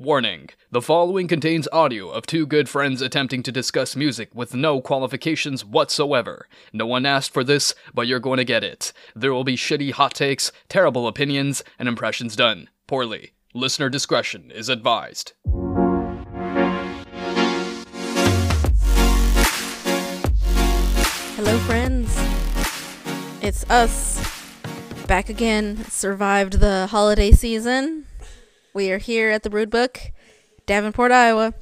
Warning the following contains audio of two good friends attempting to discuss music with no qualifications whatsoever. No one asked for this, but you're going to get it. There will be shitty hot takes, terrible opinions, and impressions done poorly. Listener discretion is advised. Hello, friends. It's us. Back again. Survived the holiday season. We are here at the Brood Book, Davenport, Iowa.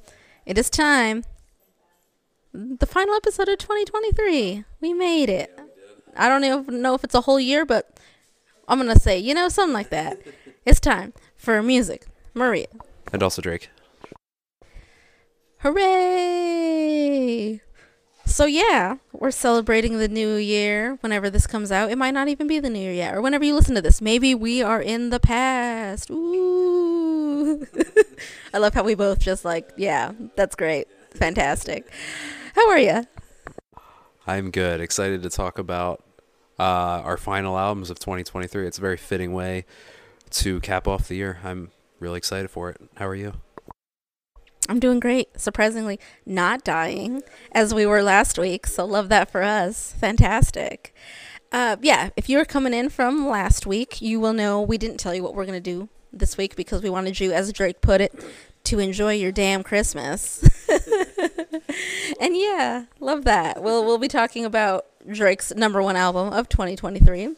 It is time. The final episode of 2023. We made it. I don't even know if it's a whole year, but I'm going to say, you know, something like that. It's time for music. Maria. And also Drake. Hooray! So yeah, we're celebrating the new year whenever this comes out. It might not even be the new year yet, or whenever you listen to this. Maybe we are in the past. Ooh. I love how we both just like, yeah, that's great. Fantastic. How are you? I'm good. Excited to talk about uh, our final albums of 2023. It's a very fitting way to cap off the year. I'm really excited for it. How are you? I'm doing great. Surprisingly, not dying as we were last week. So, love that for us. Fantastic. Uh, yeah, if you're coming in from last week, you will know we didn't tell you what we're going to do this week because we wanted you, as Drake put it, to enjoy your damn Christmas. and yeah, love that. We'll, we'll be talking about Drake's number one album of 2023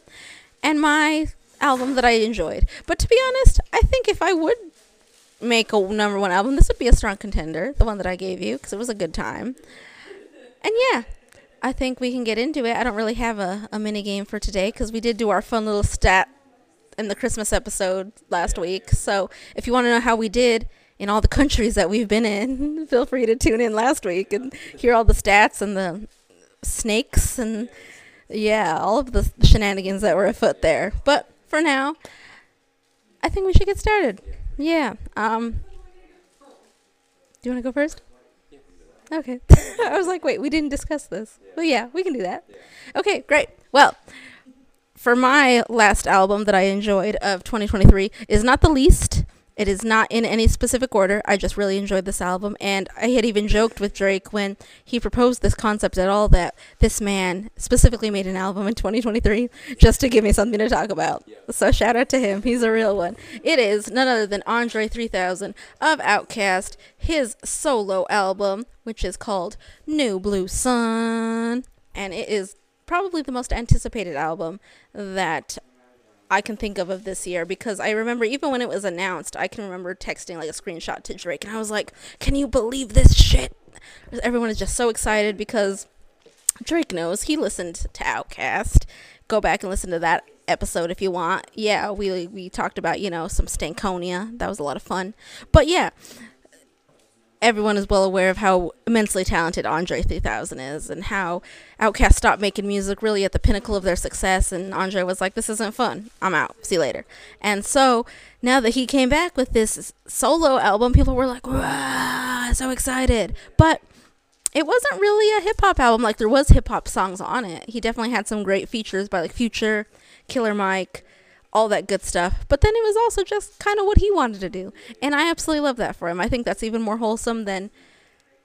and my album that I enjoyed. But to be honest, I think if I would make a number one album, this would be a strong contender, the one that I gave you, because it was a good time. And yeah, I think we can get into it. I don't really have a, a mini game for today because we did do our fun little stat in the Christmas episode last week. So if you want to know how we did in all the countries that we've been in, feel free to tune in last week and hear all the stats and the snakes and yeah, all of the shenanigans that were afoot there. But for now, I think we should get started. Yeah. Um. Do you want to go first? Okay. I was like, wait, we didn't discuss this. Well, yeah, we can do that. Okay, great. Well, for my last album that I enjoyed of 2023 is not the least. It is not in any specific order. I just really enjoyed this album. And I had even joked with Drake when he proposed this concept at all that this man specifically made an album in 2023 just to give me something to talk about. So shout out to him. He's a real one. It is none other than Andre 3000 of Outkast, his solo album, which is called New Blue Sun. And it is probably the most anticipated album that I can think of of this year because I remember even when it was announced, I can remember texting like a screenshot to Drake and I was like, "Can you believe this shit?" Everyone is just so excited because Drake knows he listened to Outkast. Go back and listen to that episode if you want. Yeah, we we talked about, you know, some Stankonia. That was a lot of fun. But yeah, everyone is well aware of how immensely talented Andre 3000 is and how Outkast stopped making music really at the pinnacle of their success and Andre was like this isn't fun. I'm out. See you later. And so now that he came back with this solo album, people were like, "Wow, so excited." But it wasn't really a hip hop album like there was hip hop songs on it. He definitely had some great features by like Future, Killer Mike, all that good stuff. But then it was also just kind of what he wanted to do. And I absolutely love that for him. I think that's even more wholesome than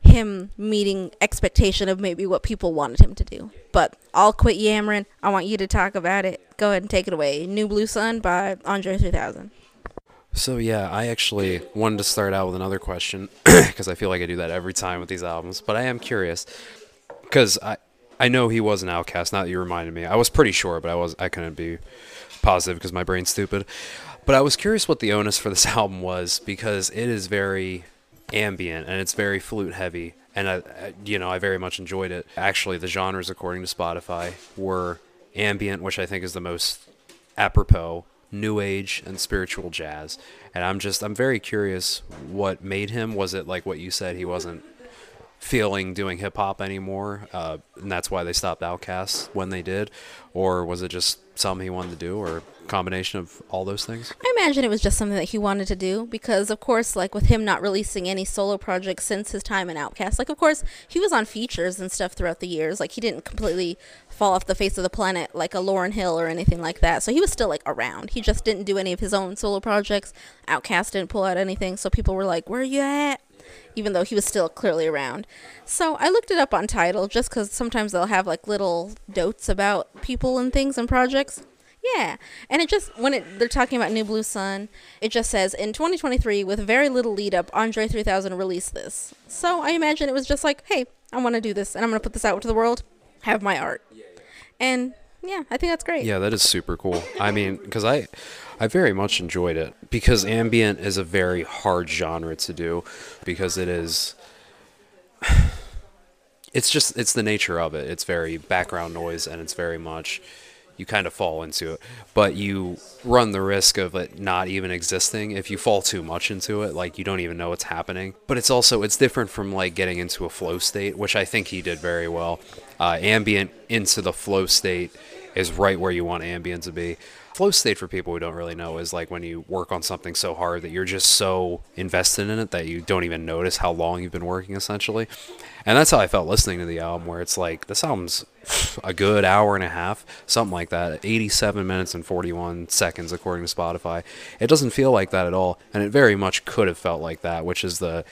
him meeting expectation of maybe what people wanted him to do. But I'll quit yammering. I want you to talk about it. Go ahead and take it away. New Blue Sun by Andre 3000. So yeah, I actually wanted to start out with another question because I feel like I do that every time with these albums. But I am curious because I I know he was an outcast. Not that you reminded me. I was pretty sure, but I was I couldn't be positive because my brain's stupid. But I was curious what the onus for this album was because it is very ambient and it's very flute heavy and I, I, you know I very much enjoyed it. Actually, the genres according to Spotify were ambient, which I think is the most apropos, new age and spiritual jazz. And I'm just I'm very curious what made him was it like what you said he wasn't feeling doing hip hop anymore, uh, and that's why they stopped Outkast when they did, or was it just something he wanted to do, or combination of all those things? I imagine it was just something that he wanted to do because, of course, like with him not releasing any solo projects since his time in Outkast, like of course he was on features and stuff throughout the years. Like he didn't completely fall off the face of the planet like a Lauryn Hill or anything like that. So he was still like around. He just didn't do any of his own solo projects. Outkast didn't pull out anything, so people were like, "Where are you at?" Even though he was still clearly around. So I looked it up on Tidal just because sometimes they'll have like little dotes about people and things and projects. Yeah, and it just when it they're talking about New Blue Sun, it just says in 2023 with very little lead up, Andre 3000 released this. So I imagine it was just like, hey, I want to do this and I'm gonna put this out to the world, have my art, and yeah, I think that's great. Yeah, that is super cool. I mean, because I, I very much enjoyed it because ambient is a very hard genre to do because it is. It's just it's the nature of it. It's very background noise and it's very much you kind of fall into it, but you run the risk of it not even existing if you fall too much into it. Like you don't even know what's happening. But it's also it's different from like getting into a flow state, which I think he did very well. Uh, ambient into the flow state is right where you want ambient to be. Flow state for people who don't really know is like when you work on something so hard that you're just so invested in it that you don't even notice how long you've been working essentially. And that's how I felt listening to the album where it's like this album's a good hour and a half, something like that, 87 minutes and 41 seconds according to Spotify. It doesn't feel like that at all, and it very much could have felt like that, which is the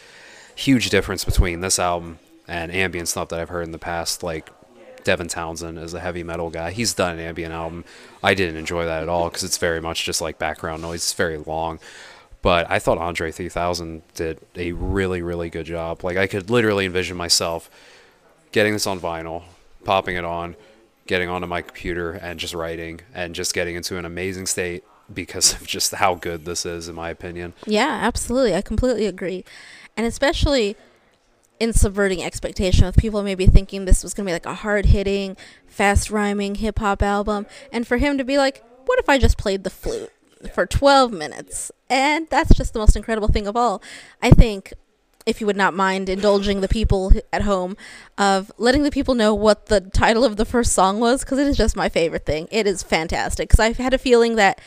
huge difference between this album and ambient stuff that I've heard in the past like Devin Townsend is a heavy metal guy. He's done an ambient album. I didn't enjoy that at all because it's very much just like background noise. It's very long. But I thought Andre 3000 did a really, really good job. Like, I could literally envision myself getting this on vinyl, popping it on, getting onto my computer, and just writing and just getting into an amazing state because of just how good this is, in my opinion. Yeah, absolutely. I completely agree. And especially in subverting expectation with people maybe thinking this was going to be like a hard hitting, fast rhyming hip hop album. And for him to be like, what if I just played the flute for 12 minutes? And that's just the most incredible thing of all. I think if you would not mind indulging the people at home of letting the people know what the title of the first song was because it is just my favorite thing. It is fantastic because I've had a feeling that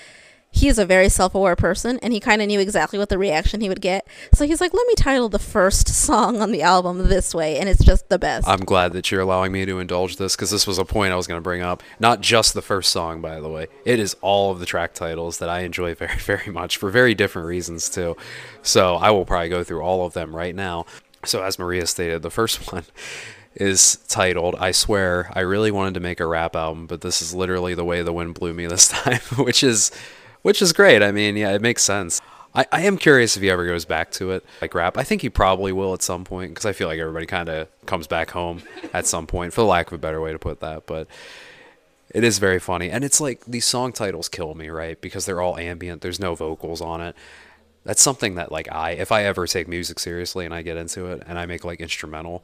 he is a very self-aware person and he kind of knew exactly what the reaction he would get. So he's like let me title the first song on the album this way and it's just the best. I'm glad that you're allowing me to indulge this because this was a point i was going to bring up. Not just the first song by the way. It is all of the track titles that i enjoy very very much for very different reasons too. So i will probably go through all of them right now. So as maria stated the first one is titled I swear I really wanted to make a rap album but this is literally the way the wind blew me this time which is which is great. I mean, yeah, it makes sense. I, I am curious if he ever goes back to it, like rap. I think he probably will at some point because I feel like everybody kind of comes back home at some point, for lack of a better way to put that. But it is very funny, and it's like these song titles kill me, right? Because they're all ambient. There's no vocals on it. That's something that like I, if I ever take music seriously and I get into it and I make like instrumental,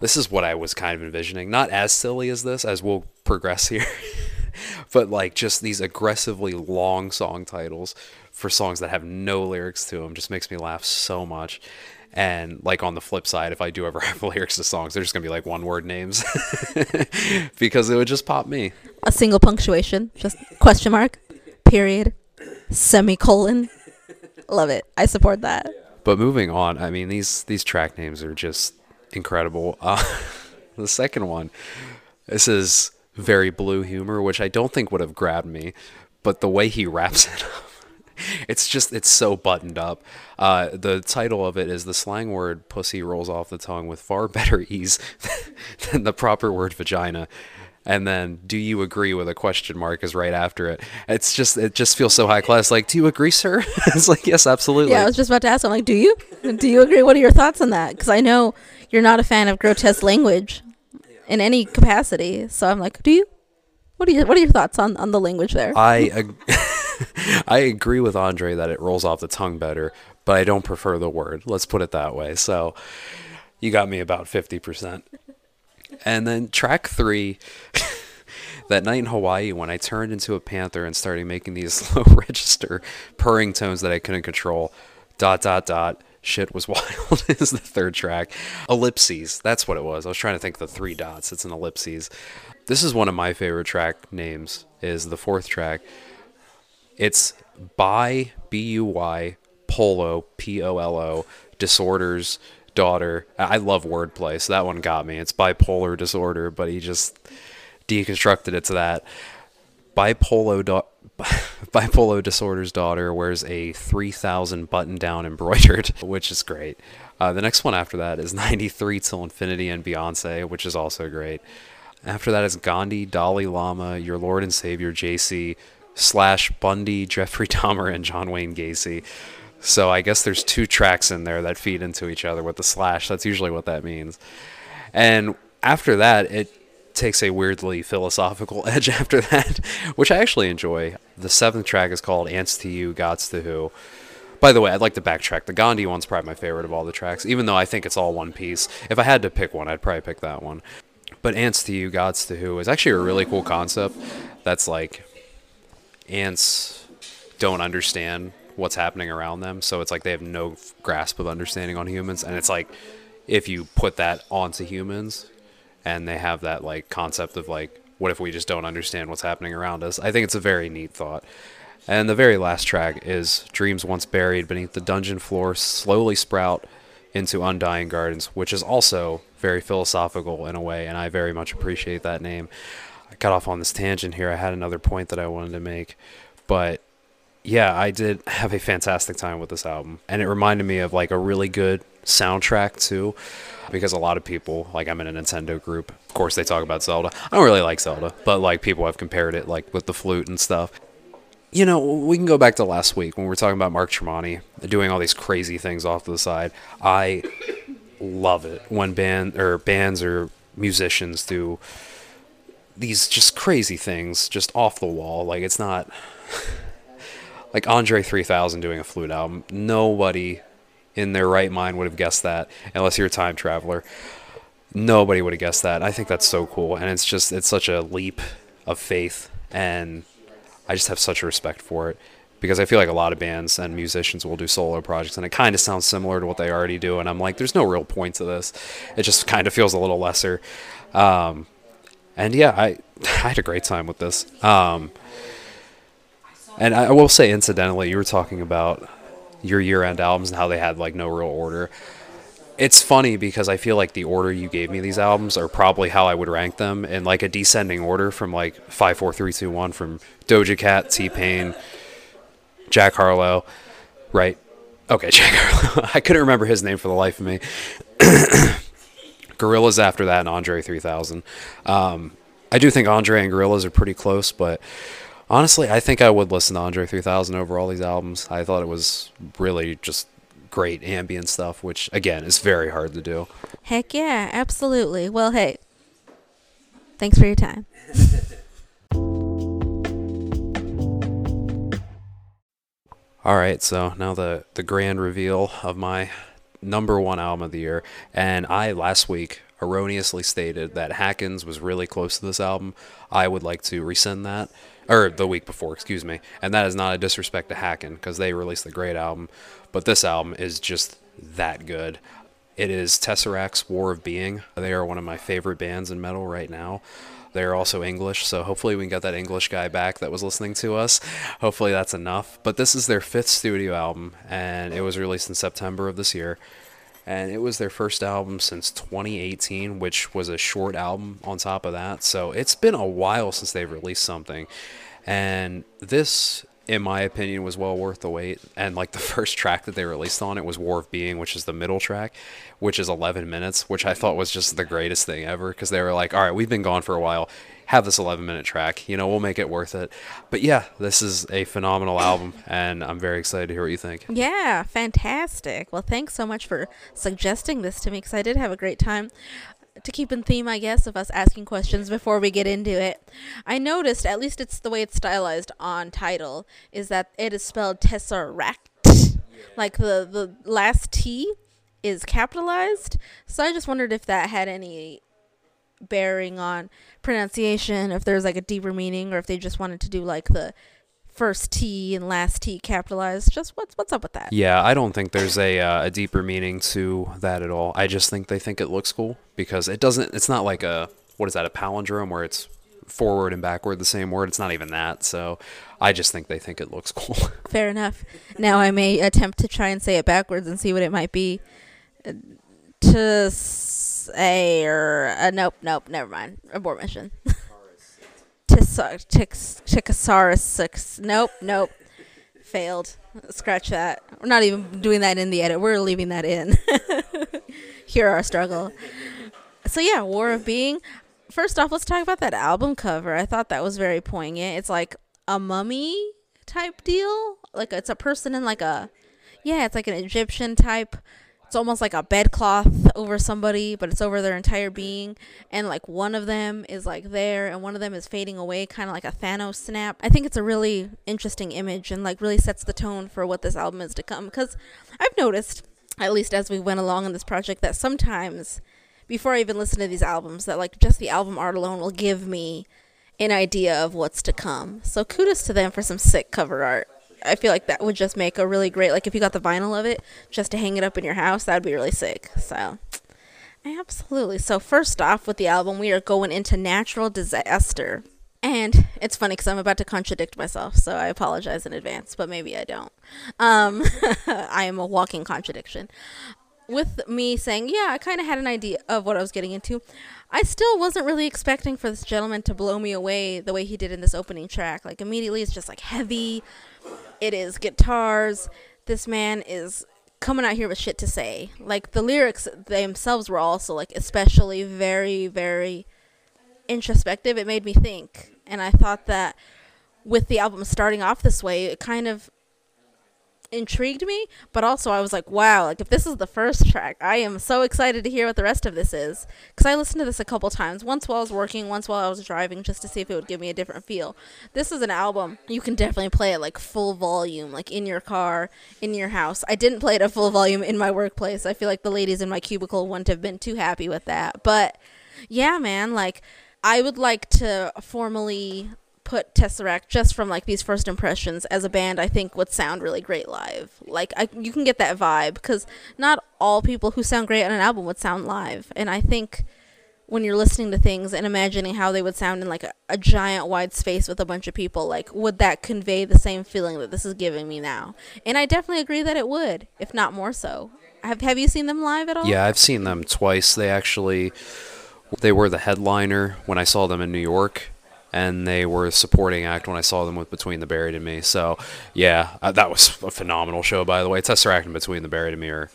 this is what I was kind of envisioning. Not as silly as this, as we'll progress here. But like just these aggressively long song titles for songs that have no lyrics to them just makes me laugh so much. And like on the flip side, if I do ever have lyrics to songs, they're just gonna be like one word names because it would just pop me. A single punctuation, just question mark, period, semicolon. Love it. I support that. But moving on, I mean these these track names are just incredible. Uh, the second one, this is very blue humor, which I don't think would have grabbed me, but the way he wraps it up, it's just it's so buttoned up. Uh, the title of it is the slang word "pussy" rolls off the tongue with far better ease than the proper word "vagina." And then, do you agree with a question mark is right after it. It's just it just feels so high class. Like, do you agree, sir? it's like yes, absolutely. Yeah, I was just about to ask. I'm like, do you? Do you agree? What are your thoughts on that? Because I know you're not a fan of grotesque language in any capacity. So I'm like, do you? What are you? What are your thoughts on on the language there? I ag- I agree with Andre that it rolls off the tongue better, but I don't prefer the word. Let's put it that way. So you got me about fifty percent. And then track three. that night in Hawaii when I turned into a panther and started making these low register purring tones that I couldn't control. Dot dot dot Shit Was Wild is the third track. Ellipses, that's what it was. I was trying to think the three dots. It's an ellipses. This is one of my favorite track names, is the fourth track. It's by B U Y Polo P O L O Disorders daughter. I love wordplay, so that one got me. It's bipolar disorder, but he just deconstructed it to that. Bipolar do- bipolar disorder's daughter wears a 3000 button down embroidered, which is great. Uh, the next one after that is 93 Till Infinity and Beyonce, which is also great. After that is Gandhi, Dalai Lama, Your Lord and Savior, JC, slash Bundy, Jeffrey Dahmer, and John Wayne Gacy. So I guess there's two tracks in there that feed into each other with the slash. That's usually what that means. And after that, it takes a weirdly philosophical edge after that, which I actually enjoy. The seventh track is called Ants to You, Gods to Who. By the way, I'd like to backtrack. The Gandhi one's probably my favorite of all the tracks, even though I think it's all one piece. If I had to pick one, I'd probably pick that one. But Ants to You, Gods to Who is actually a really cool concept that's like ants don't understand what's happening around them. So it's like they have no grasp of understanding on humans. And it's like if you put that onto humans and they have that like concept of like, what if we just don't understand what's happening around us? I think it's a very neat thought. And the very last track is Dreams Once Buried Beneath the Dungeon Floor Slowly Sprout into Undying Gardens, which is also very philosophical in a way, and I very much appreciate that name. I got off on this tangent here. I had another point that I wanted to make, but yeah, I did have a fantastic time with this album, and it reminded me of like a really good soundtrack too, because a lot of people, like I'm in a Nintendo group, of course they talk about Zelda. I don't really like Zelda, but like people have compared it like with the flute and stuff. You know, we can go back to last week when we were talking about Mark Tremonti doing all these crazy things off to the side. I love it when band or bands or musicians do these just crazy things just off the wall. Like it's not like Andre 3000 doing a flute album. Nobody in their right mind would have guessed that unless you're a time traveler. Nobody would have guessed that. I think that's so cool and it's just it's such a leap of faith and I just have such a respect for it because I feel like a lot of bands and musicians will do solo projects and it kind of sounds similar to what they already do and I'm like there's no real point to this. It just kind of feels a little lesser. Um, and yeah, I I had a great time with this. Um, and I will say, incidentally, you were talking about your year-end albums and how they had like no real order. It's funny because I feel like the order you gave me these albums are probably how I would rank them in like a descending order from like five, four, three, two, one from Doja Cat, T Pain, Jack Harlow, right? Okay, Jack Harlow. I couldn't remember his name for the life of me. Gorillaz after that, and Andre 3000. Um, I do think Andre and Gorillaz are pretty close, but honestly, I think I would listen to Andre 3000 over all these albums. I thought it was really just great ambient stuff, which again is very hard to do. Heck yeah, absolutely. Well, hey, thanks for your time. All right, so now the the grand reveal of my number one album of the year, and I last week erroneously stated that Haken's was really close to this album. I would like to rescind that, or the week before, excuse me, and that is not a disrespect to Haken because they released the great album, but this album is just that good. It is Tesseract's War of Being. They are one of my favorite bands in metal right now. They're also English, so hopefully we can get that English guy back that was listening to us. Hopefully that's enough. But this is their fifth studio album, and it was released in September of this year. And it was their first album since 2018, which was a short album on top of that. So it's been a while since they've released something. And this in my opinion, was well worth the wait. And like the first track that they released on it was War of Being, which is the middle track, which is 11 minutes, which I thought was just the greatest thing ever because they were like, all right, we've been gone for a while. Have this 11 minute track, you know, we'll make it worth it. But yeah, this is a phenomenal album, and I'm very excited to hear what you think. Yeah, fantastic. Well, thanks so much for suggesting this to me because I did have a great time to keep in theme, I guess, of us asking questions before we get into it, I noticed, at least it's the way it's stylized on Tidal, is that it is spelled Tesseract. Yeah. Like the, the last T is capitalized. So I just wondered if that had any bearing on pronunciation, if there's like a deeper meaning, or if they just wanted to do like the first T and last T capitalized. Just what's what's up with that? Yeah, I don't think there's a uh, a deeper meaning to that at all. I just think they think it looks cool because it doesn't. It's not like a what is that a palindrome where it's forward and backward the same word. It's not even that. So I just think they think it looks cool. Fair enough. Now I may attempt to try and say it backwards and see what it might be. Uh, To say or uh, nope, nope, never mind. Abort mission. Tis- six. Nope, nope. Failed. Scratch that. We're not even doing that in the edit. We're leaving that in. Hear our struggle. So yeah, War of Being. First off, let's talk about that album cover. I thought that was very poignant. It's like a mummy type deal. Like it's a person in like a yeah, it's like an Egyptian type. It's almost like a bedcloth over somebody, but it's over their entire being. And like one of them is like there and one of them is fading away, kind of like a Thanos snap. I think it's a really interesting image and like really sets the tone for what this album is to come. Because I've noticed, at least as we went along in this project, that sometimes before I even listen to these albums, that like just the album art alone will give me an idea of what's to come. So kudos to them for some sick cover art. I feel like that would just make a really great like if you got the vinyl of it just to hang it up in your house, that'd be really sick. So absolutely. So first off with the album, we are going into natural disaster. And it's funny because I'm about to contradict myself, so I apologize in advance, but maybe I don't. Um, I am a walking contradiction. With me saying, yeah, I kind of had an idea of what I was getting into. I still wasn't really expecting for this gentleman to blow me away the way he did in this opening track. Like, immediately, it's just like heavy, it is guitars. This man is coming out here with shit to say. Like the lyrics themselves were also like especially very very introspective. It made me think, and I thought that with the album starting off this way, it kind of intrigued me, but also I was like, wow, like if this is the first track, I am so excited to hear what the rest of this is cuz I listened to this a couple times, once while I was working, once while I was driving just to see if it would give me a different feel. This is an album you can definitely play it like full volume, like in your car, in your house. I didn't play it at full volume in my workplace. I feel like the ladies in my cubicle wouldn't have been too happy with that. But yeah, man, like I would like to formally put Tesseract just from like these first impressions as a band I think would sound really great live. Like I you can get that vibe because not all people who sound great on an album would sound live. And I think when you're listening to things and imagining how they would sound in like a, a giant wide space with a bunch of people, like would that convey the same feeling that this is giving me now? And I definitely agree that it would, if not more so. Have have you seen them live at all? Yeah, I've seen them twice. They actually they were the headliner when I saw them in New York, and they were a supporting act when I saw them with Between the Buried and Me. So yeah, uh, that was a phenomenal show. By the way, Tesseract and Between the Buried and Me are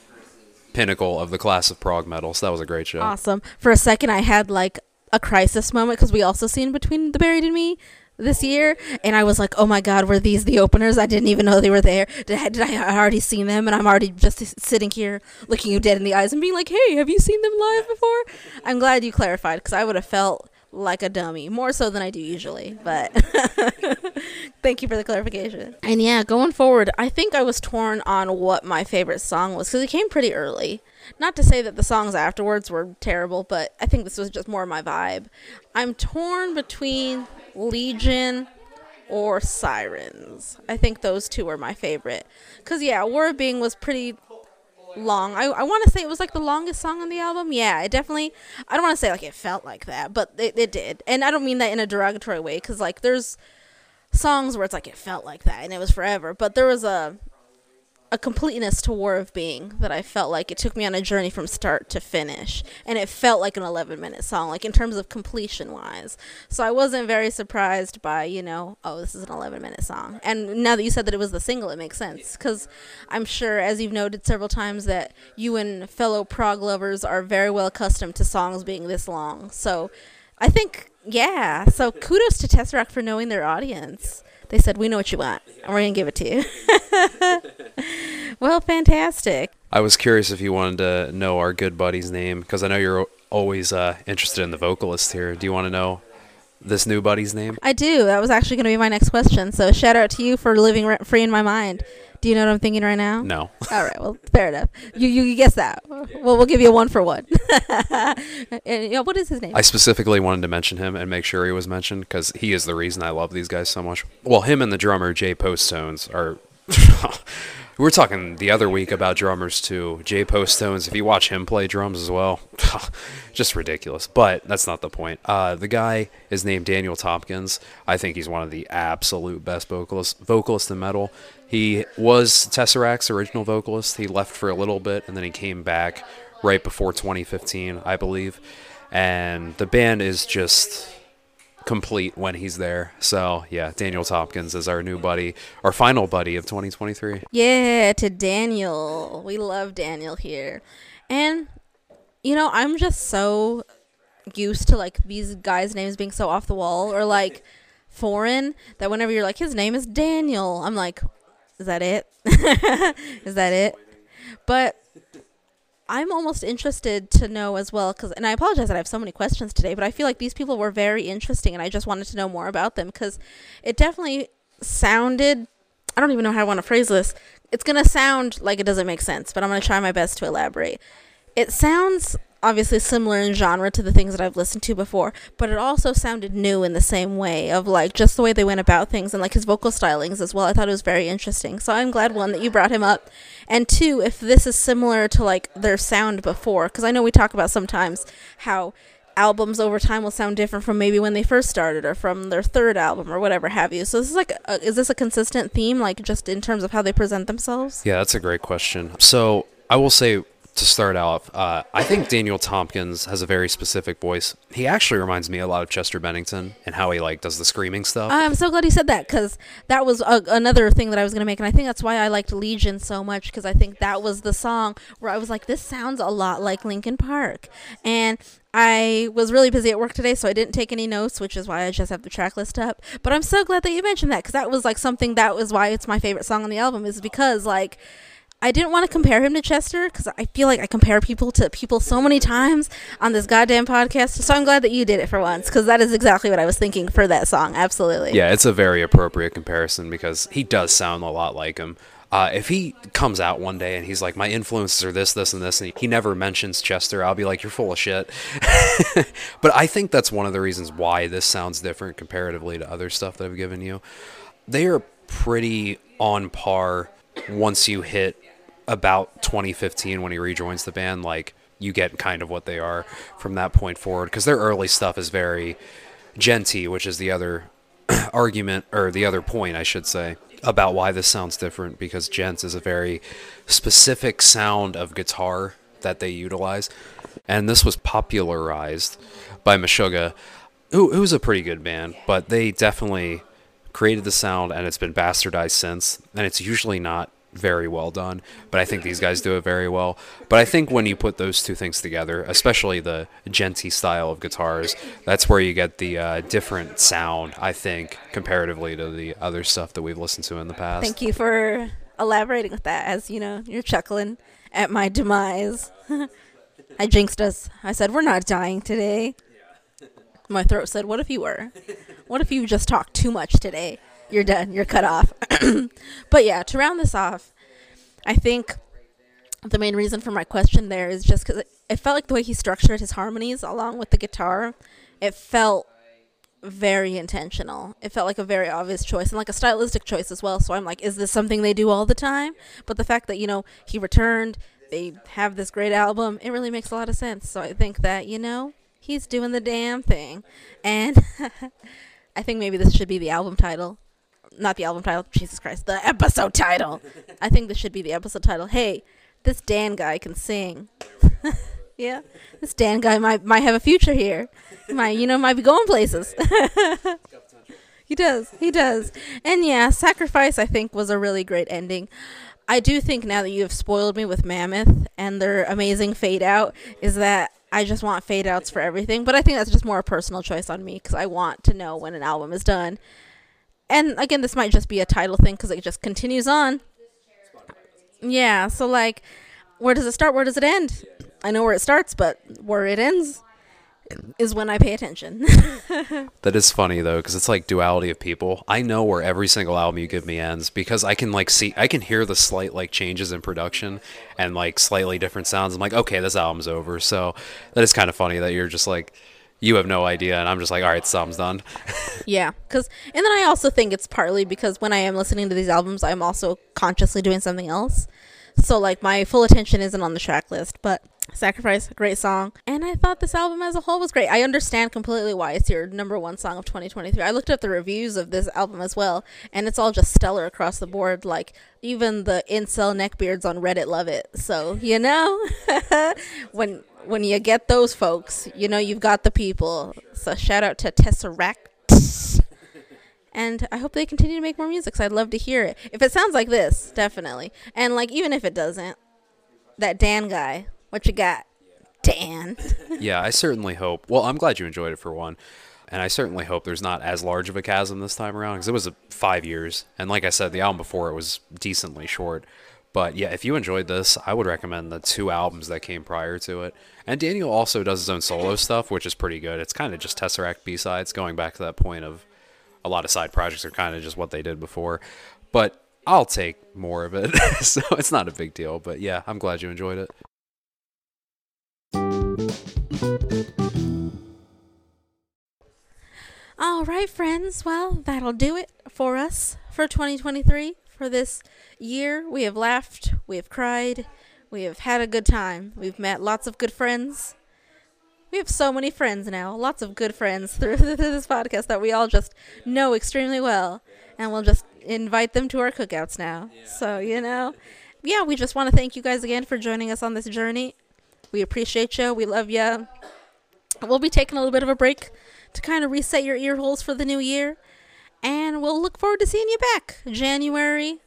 pinnacle of the class of prog metal. So that was a great show. Awesome. For a second, I had like a crisis moment because we also seen Between the Buried and Me this year, and I was like, "Oh my God, were these the openers? I didn't even know they were there. Did I, did I already seen them? And I'm already just sitting here looking you dead in the eyes and being like, "Hey, have you seen them live before?" I'm glad you clarified because I would have felt like a dummy more so than I do usually. But thank you for the clarification. And yeah, going forward, I think I was torn on what my favorite song was because it came pretty early. Not to say that the songs afterwards were terrible, but I think this was just more my vibe. I'm torn between Legion or Sirens. I think those two are my favorite. Because, yeah, War of Being was pretty long. I, I want to say it was like the longest song on the album. Yeah, it definitely, I don't want to say like it felt like that, but it, it did. And I don't mean that in a derogatory way because, like, there's songs where it's like it felt like that and it was forever. But there was a a completeness to War of Being that I felt like it took me on a journey from start to finish. And it felt like an 11 minute song, like in terms of completion wise. So I wasn't very surprised by, you know, oh, this is an 11 minute song. And now that you said that it was the single, it makes sense. Because I'm sure, as you've noted several times, that you and fellow prog lovers are very well accustomed to songs being this long. So I think, yeah. So kudos to Tesseract for knowing their audience. They said, we know what you want, and we're going to give it to you. well, fantastic. I was curious if you wanted to know our good buddy's name because I know you're always uh, interested in the vocalist here. Do you want to know this new buddy's name? I do. That was actually going to be my next question. So shout out to you for living rent free in my mind. Do you know what I'm thinking right now? No. All right. Well, fair enough. You you guess that. Well, we'll give you a one for one. and, you know, what is his name? I specifically wanted to mention him and make sure he was mentioned because he is the reason I love these guys so much. Well, him and the drummer Jay Postones are. we were talking the other week about drummers too. Jay Postones, if you watch him play drums as well, just ridiculous. But that's not the point. Uh, the guy is named Daniel Tompkins. I think he's one of the absolute best vocalists vocalists in metal. He was Tesseract's original vocalist. He left for a little bit and then he came back right before 2015, I believe. And the band is just complete when he's there. So, yeah, Daniel Tompkins is our new buddy, our final buddy of 2023. Yeah, to Daniel. We love Daniel here. And, you know, I'm just so used to like these guys' names being so off the wall or like foreign that whenever you're like, his name is Daniel, I'm like, is that it? is that it? But I'm almost interested to know as well because, and I apologize that I have so many questions today, but I feel like these people were very interesting, and I just wanted to know more about them because it definitely sounded. I don't even know how I want to phrase this. It's gonna sound like it doesn't make sense, but I'm gonna try my best to elaborate. It sounds obviously similar in genre to the things that I've listened to before, but it also sounded new in the same way of like just the way they went about things and like his vocal stylings as well. I thought it was very interesting. So I'm glad one that you brought him up, and two if this is similar to like their sound before, because I know we talk about sometimes how albums over time will sound different from maybe when they first started or from their third album or whatever have you. So this is like a, is this a consistent theme like just in terms of how they present themselves? Yeah, that's a great question. So I will say to start off, uh, I think Daniel Tompkins has a very specific voice. He actually reminds me a lot of Chester Bennington and how he like does the screaming stuff. I'm so glad you said that because that was a, another thing that I was gonna make, and I think that's why I liked Legion so much because I think that was the song where I was like, this sounds a lot like Linkin Park, and I was really busy at work today, so I didn't take any notes, which is why I just have the track list up. But I'm so glad that you mentioned that because that was like something that was why it's my favorite song on the album is because like I didn't want to compare him to Chester because I feel like I compare people to people so many times on this goddamn podcast. So I'm glad that you did it for once because that is exactly what I was thinking for that song. Absolutely. Yeah, it's a very appropriate comparison because he does sound a lot like him. Uh, if he comes out one day and he's like, my influences are this, this, and this, and he never mentions Chester, I'll be like, you're full of shit. but I think that's one of the reasons why this sounds different comparatively to other stuff that I've given you. They are pretty on par once you hit about 2015 when he rejoins the band. Like, you get kind of what they are from that point forward because their early stuff is very djenty, which is the other argument or the other point, I should say, about why this sounds different because Djent is a very specific sound of guitar that they utilize. And this was popularized by Meshuggah, who, who's a pretty good band, but they definitely created the sound and it's been bastardized since. And it's usually not very well done, but I think these guys do it very well. But I think when you put those two things together, especially the djenty style of guitars, that's where you get the uh, different sound, I think, comparatively to the other stuff that we've listened to in the past. Thank you for elaborating with that. As you know, you're chuckling at my demise. I jinxed us. I said, We're not dying today. My throat said, What if you were? What if you just talked too much today? You're done. You're cut off. but yeah, to round this off, I think the main reason for my question there is just because it, it felt like the way he structured his harmonies along with the guitar, it felt very intentional. It felt like a very obvious choice and like a stylistic choice as well. So I'm like, is this something they do all the time? But the fact that, you know, he returned, they have this great album, it really makes a lot of sense. So I think that, you know, he's doing the damn thing. And I think maybe this should be the album title not the album title, Jesus Christ, the episode title. I think this should be the episode title. Hey, this Dan guy can sing. yeah, this Dan guy might might have a future here. might you know might be going places. he does, he does, and yeah, sacrifice I think was a really great ending. I do think now that you have spoiled me with Mammoth and their amazing fade out, is that I just want fade outs for everything. But I think that's just more a personal choice on me because I want to know when an album is done and again, this might just be a Tidal thing because it just continues on. Yeah, so like, where does it start? Where does it end? I know where it starts, but where it ends, is when I pay attention. That is funny though, because it's like duality of people. I know where every single album you give me ends because I can like see, I can hear the slight like changes in production and like slightly different sounds. I'm like, okay, this album's over. So that is kind of funny that you're just like, you have no idea, and I'm just like, all right, this done. yeah, because and then I also think it's partly because when I am listening to these albums, I'm also consciously doing something else. So like my full attention isn't on the track list, but Sacrifice, great song. And I thought this album as a whole was great. I understand completely why it's your number one song of 2023. I looked up the reviews of this album as well, and it's all just stellar across the board. Like, even the incel neckbeards on Reddit love it. So, you know, when when you get those folks, you know you've got the people. So, shout out to Tesseract. And I hope they continue to make more music. So I'd love to hear it. If it sounds like this, definitely. And like even if it doesn't, that Dan guy, what you got, Dan? yeah, I certainly hope. Well, I'm glad you enjoyed it for one. And I certainly hope there's not as large of a chasm this time around because it was five years. And like I said, the album before it was decently short. But yeah, if you enjoyed this, I would recommend the two albums that came prior to it. And Daniel also does his own solo stuff, which is pretty good. It's kind of just Tesseract B sides, going back to that point of a lot of side projects are kind of just what they did before. But I'll take more of it, so it's not a big deal. But yeah, I'm glad you enjoyed it. All right, friends. Well, that'll do it for us for 2023. For this year, we have laughed, we have cried, we have had a good time. We've met lots of good friends. We have so many friends now, lots of good friends through this podcast that we all just know extremely well. And we'll just invite them to our cookouts now. Yeah. So, you know, yeah, we just want to thank you guys again for joining us on this journey. We appreciate you. We love you. We'll be taking a little bit of a break to kind of reset your ear holes for the new year. And we'll look forward to seeing you back. January.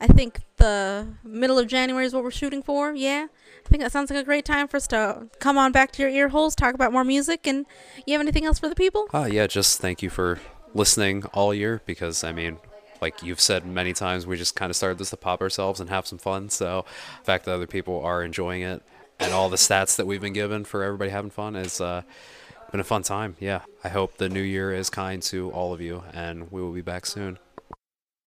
I think the middle of January is what we're shooting for. Yeah. I think that sounds like a great time for us to come on back to your ear holes, talk about more music. And you have anything else for the people? Uh, yeah, just thank you for listening all year because, I mean, like you've said many times, we just kind of started this to pop ourselves and have some fun. So the fact that other people are enjoying it and all the stats that we've been given for everybody having fun is. uh, been a fun time. Yeah. I hope the new year is kind to all of you, and we will be back soon.